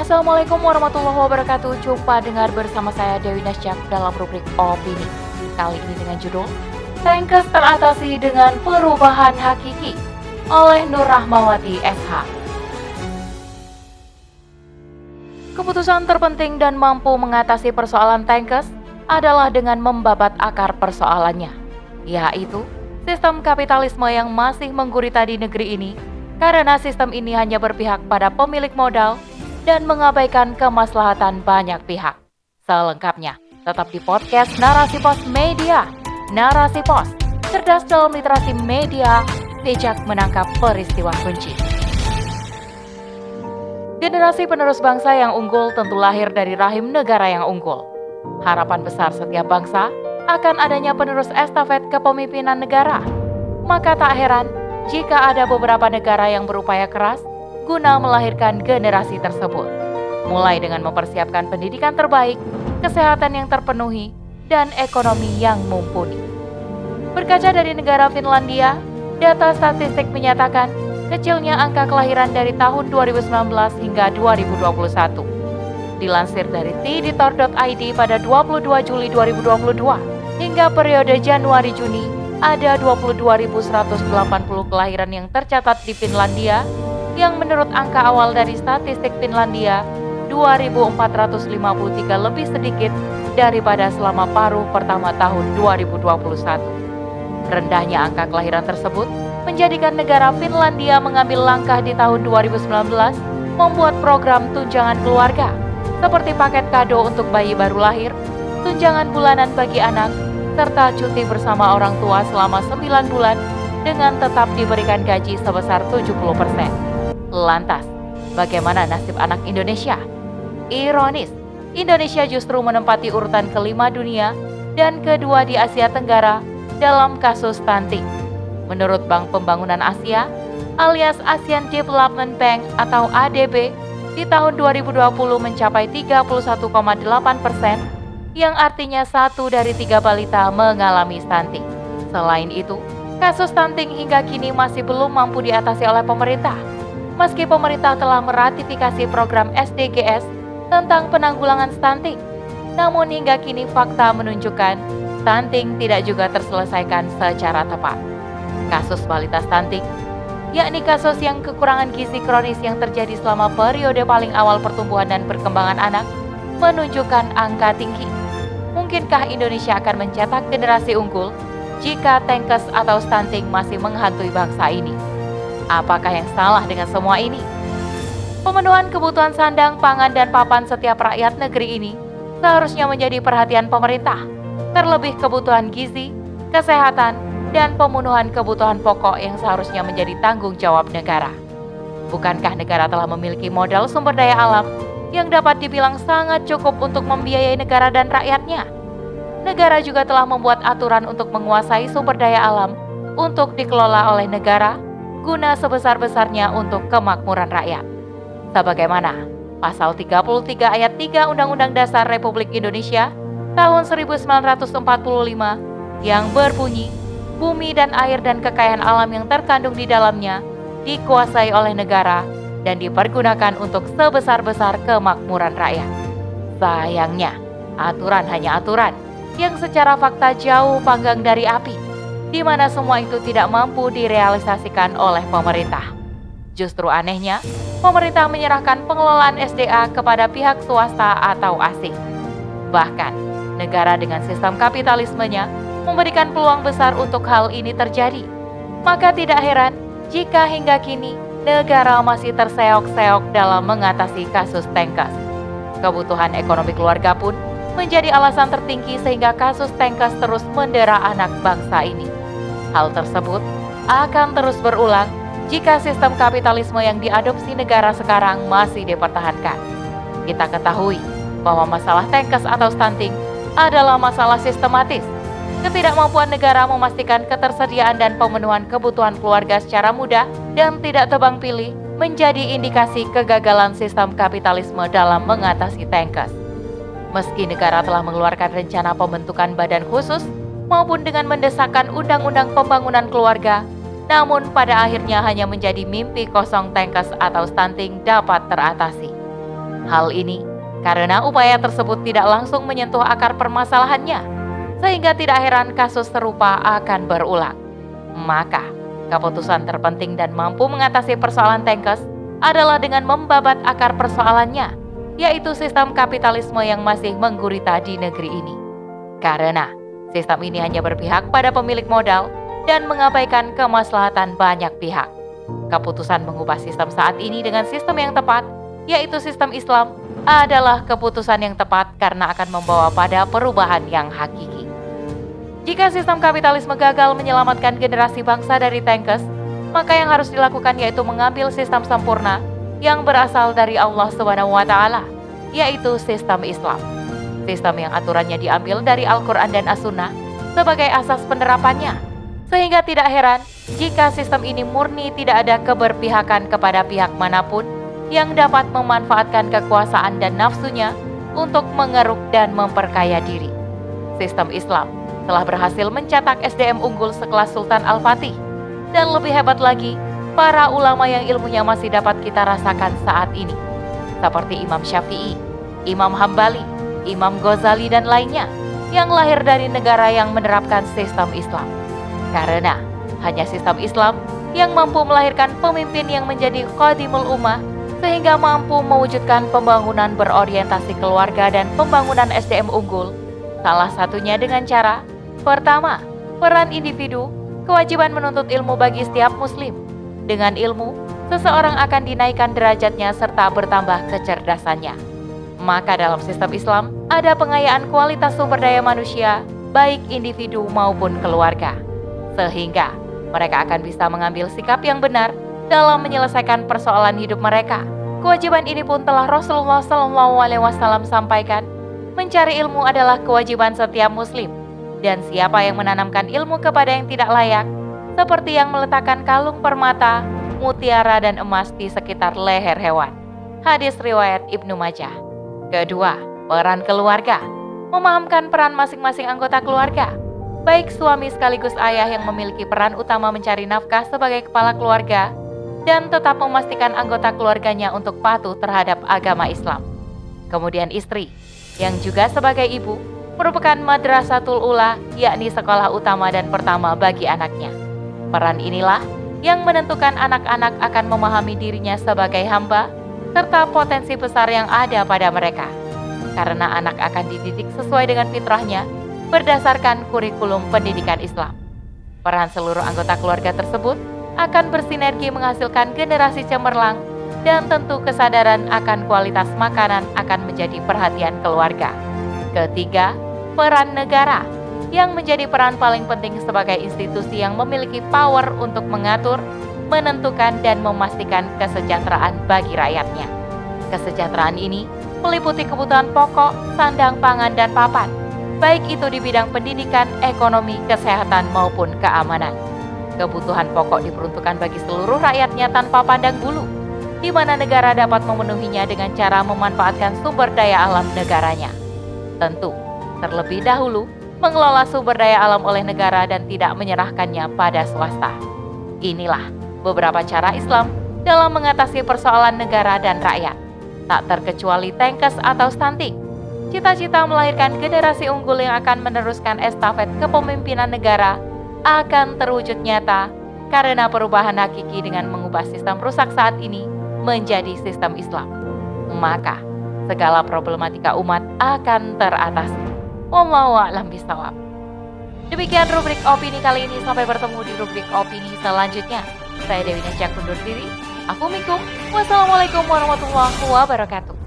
Assalamualaikum warahmatullahi wabarakatuh. Jumpa dengar bersama saya Dewi Nasjak dalam rubrik Opini. Kali ini dengan judul Tankes teratasi dengan perubahan hakiki oleh Nur Rahmawati SH. Keputusan terpenting dan mampu mengatasi persoalan tankes adalah dengan membabat akar persoalannya, yaitu sistem kapitalisme yang masih menggurita di negeri ini karena sistem ini hanya berpihak pada pemilik modal dan mengabaikan kemaslahatan banyak pihak. Selengkapnya, tetap di podcast Narasi Pos Media. Narasi Pos, cerdas dalam literasi media, bijak menangkap peristiwa kunci. Generasi penerus bangsa yang unggul tentu lahir dari rahim negara yang unggul. Harapan besar setiap bangsa akan adanya penerus estafet kepemimpinan negara. Maka tak heran jika ada beberapa negara yang berupaya keras guna melahirkan generasi tersebut, mulai dengan mempersiapkan pendidikan terbaik, kesehatan yang terpenuhi, dan ekonomi yang mumpuni. Berkaca dari negara Finlandia, data statistik menyatakan kecilnya angka kelahiran dari tahun 2019 hingga 2021. Dilansir dari tiditor.id pada 22 Juli 2022 hingga periode Januari-Juni ada 22.180 kelahiran yang tercatat di Finlandia yang menurut angka awal dari statistik Finlandia 2.453 lebih sedikit daripada selama paruh pertama tahun 2021. Rendahnya angka kelahiran tersebut menjadikan negara Finlandia mengambil langkah di tahun 2019 membuat program tunjangan keluarga seperti paket kado untuk bayi baru lahir, tunjangan bulanan bagi anak, serta cuti bersama orang tua selama 9 bulan dengan tetap diberikan gaji sebesar 70 persen. Lantas, bagaimana nasib anak Indonesia? Ironis, Indonesia justru menempati urutan kelima dunia dan kedua di Asia Tenggara dalam kasus stunting. Menurut Bank Pembangunan Asia alias ASEAN Development Bank atau ADB, di tahun 2020 mencapai 31,8 persen, yang artinya satu dari tiga balita mengalami stunting. Selain itu, kasus stunting hingga kini masih belum mampu diatasi oleh pemerintah meski pemerintah telah meratifikasi program SDGs tentang penanggulangan stunting. Namun hingga kini fakta menunjukkan stunting tidak juga terselesaikan secara tepat. Kasus balita stunting, yakni kasus yang kekurangan gizi kronis yang terjadi selama periode paling awal pertumbuhan dan perkembangan anak, menunjukkan angka tinggi. Mungkinkah Indonesia akan mencetak generasi unggul jika tankes atau stunting masih menghantui bangsa ini? Apakah yang salah dengan semua ini? Pemenuhan kebutuhan sandang, pangan, dan papan setiap rakyat negeri ini seharusnya menjadi perhatian pemerintah, terlebih kebutuhan gizi, kesehatan, dan pemenuhan kebutuhan pokok yang seharusnya menjadi tanggung jawab negara. Bukankah negara telah memiliki modal sumber daya alam yang dapat dibilang sangat cukup untuk membiayai negara dan rakyatnya? Negara juga telah membuat aturan untuk menguasai sumber daya alam untuk dikelola oleh negara guna sebesar-besarnya untuk kemakmuran rakyat. Sebagaimana pasal 33 ayat 3 Undang-Undang Dasar Republik Indonesia tahun 1945 yang berbunyi, bumi dan air dan kekayaan alam yang terkandung di dalamnya dikuasai oleh negara dan dipergunakan untuk sebesar-besar kemakmuran rakyat. Sayangnya, aturan hanya aturan yang secara fakta jauh panggang dari api di mana semua itu tidak mampu direalisasikan oleh pemerintah. Justru anehnya, pemerintah menyerahkan pengelolaan SDA kepada pihak swasta atau asing. Bahkan, negara dengan sistem kapitalismenya memberikan peluang besar untuk hal ini terjadi. Maka tidak heran jika hingga kini negara masih terseok-seok dalam mengatasi kasus tengkas. Kebutuhan ekonomi keluarga pun menjadi alasan tertinggi sehingga kasus tengkas terus mendera anak bangsa ini. Hal tersebut akan terus berulang jika sistem kapitalisme yang diadopsi negara sekarang masih dipertahankan. Kita ketahui bahwa masalah tankes atau stunting adalah masalah sistematis. Ketidakmampuan negara memastikan ketersediaan dan pemenuhan kebutuhan keluarga secara mudah dan tidak tebang pilih menjadi indikasi kegagalan sistem kapitalisme dalam mengatasi tankes. Meski negara telah mengeluarkan rencana pembentukan badan khusus maupun dengan mendesakkan undang-undang pembangunan keluarga, namun pada akhirnya hanya menjadi mimpi kosong tankes atau stunting dapat teratasi. Hal ini karena upaya tersebut tidak langsung menyentuh akar permasalahannya, sehingga tidak heran kasus serupa akan berulang. Maka, keputusan terpenting dan mampu mengatasi persoalan Tankes adalah dengan membabat akar persoalannya, yaitu sistem kapitalisme yang masih menggurita di negeri ini. Karena sistem ini hanya berpihak pada pemilik modal dan mengabaikan kemaslahatan banyak pihak. Keputusan mengubah sistem saat ini dengan sistem yang tepat, yaitu sistem Islam, adalah keputusan yang tepat karena akan membawa pada perubahan yang hakiki. Jika sistem kapitalisme gagal menyelamatkan generasi bangsa dari tankes, maka yang harus dilakukan yaitu mengambil sistem sempurna yang berasal dari Allah taala, yaitu sistem Islam. Sistem yang aturannya diambil dari Al-Qur'an dan As-Sunnah sebagai asas penerapannya. Sehingga tidak heran jika sistem ini murni tidak ada keberpihakan kepada pihak mana pun yang dapat memanfaatkan kekuasaan dan nafsunya untuk mengeruk dan memperkaya diri. Sistem Islam telah berhasil mencetak SDM unggul sekelas Sultan Al-Fatih dan lebih hebat lagi, para ulama yang ilmunya masih dapat kita rasakan saat ini. Seperti Imam Syafi'i, Imam Hambali, Imam Ghazali dan lainnya yang lahir dari negara yang menerapkan sistem Islam. Karena hanya sistem Islam yang mampu melahirkan pemimpin yang menjadi qadimul ummah sehingga mampu mewujudkan pembangunan berorientasi keluarga dan pembangunan SDM unggul. Salah satunya dengan cara pertama, peran individu kewajiban menuntut ilmu bagi setiap muslim. Dengan ilmu, seseorang akan dinaikkan derajatnya serta bertambah kecerdasannya. Maka dalam sistem Islam, ada pengayaan kualitas sumber daya manusia, baik individu maupun keluarga. Sehingga mereka akan bisa mengambil sikap yang benar dalam menyelesaikan persoalan hidup mereka. Kewajiban ini pun telah Rasulullah SAW sampaikan, mencari ilmu adalah kewajiban setiap muslim dan siapa yang menanamkan ilmu kepada yang tidak layak, seperti yang meletakkan kalung permata, mutiara dan emas di sekitar leher hewan. Hadis riwayat Ibnu Majah. Kedua, peran keluarga. Memahamkan peran masing-masing anggota keluarga. Baik suami sekaligus ayah yang memiliki peran utama mencari nafkah sebagai kepala keluarga dan tetap memastikan anggota keluarganya untuk patuh terhadap agama Islam. Kemudian istri, yang juga sebagai ibu, merupakan madrasatul ula, yakni sekolah utama dan pertama bagi anaknya. Peran inilah yang menentukan anak-anak akan memahami dirinya sebagai hamba, serta potensi besar yang ada pada mereka. Karena anak akan dididik sesuai dengan fitrahnya berdasarkan kurikulum pendidikan Islam. Peran seluruh anggota keluarga tersebut akan bersinergi menghasilkan generasi cemerlang dan tentu kesadaran akan kualitas makanan akan menjadi perhatian keluarga. Ketiga, peran negara yang menjadi peran paling penting sebagai institusi yang memiliki power untuk mengatur, menentukan, dan memastikan kesejahteraan bagi rakyatnya. Kesejahteraan ini meliputi kebutuhan pokok, sandang pangan, dan papan, baik itu di bidang pendidikan, ekonomi, kesehatan, maupun keamanan. Kebutuhan pokok diperuntukkan bagi seluruh rakyatnya tanpa pandang bulu, di mana negara dapat memenuhinya dengan cara memanfaatkan sumber daya alam negaranya. Tentu, terlebih dahulu mengelola sumber daya alam oleh negara dan tidak menyerahkannya pada swasta. Inilah beberapa cara Islam dalam mengatasi persoalan negara dan rakyat, tak terkecuali tankes atau stunting. Cita-cita melahirkan generasi unggul yang akan meneruskan estafet kepemimpinan negara akan terwujud nyata karena perubahan hakiki dengan mengubah sistem rusak saat ini menjadi sistem Islam. Maka, segala problematika umat akan teratasi. Wallahu a'lam bisawab. Demikian rubrik opini kali ini. Sampai bertemu di rubrik opini selanjutnya. Saya Dewi Najak undur diri. Assalamualaikum warahmatullahi wabarakatuh.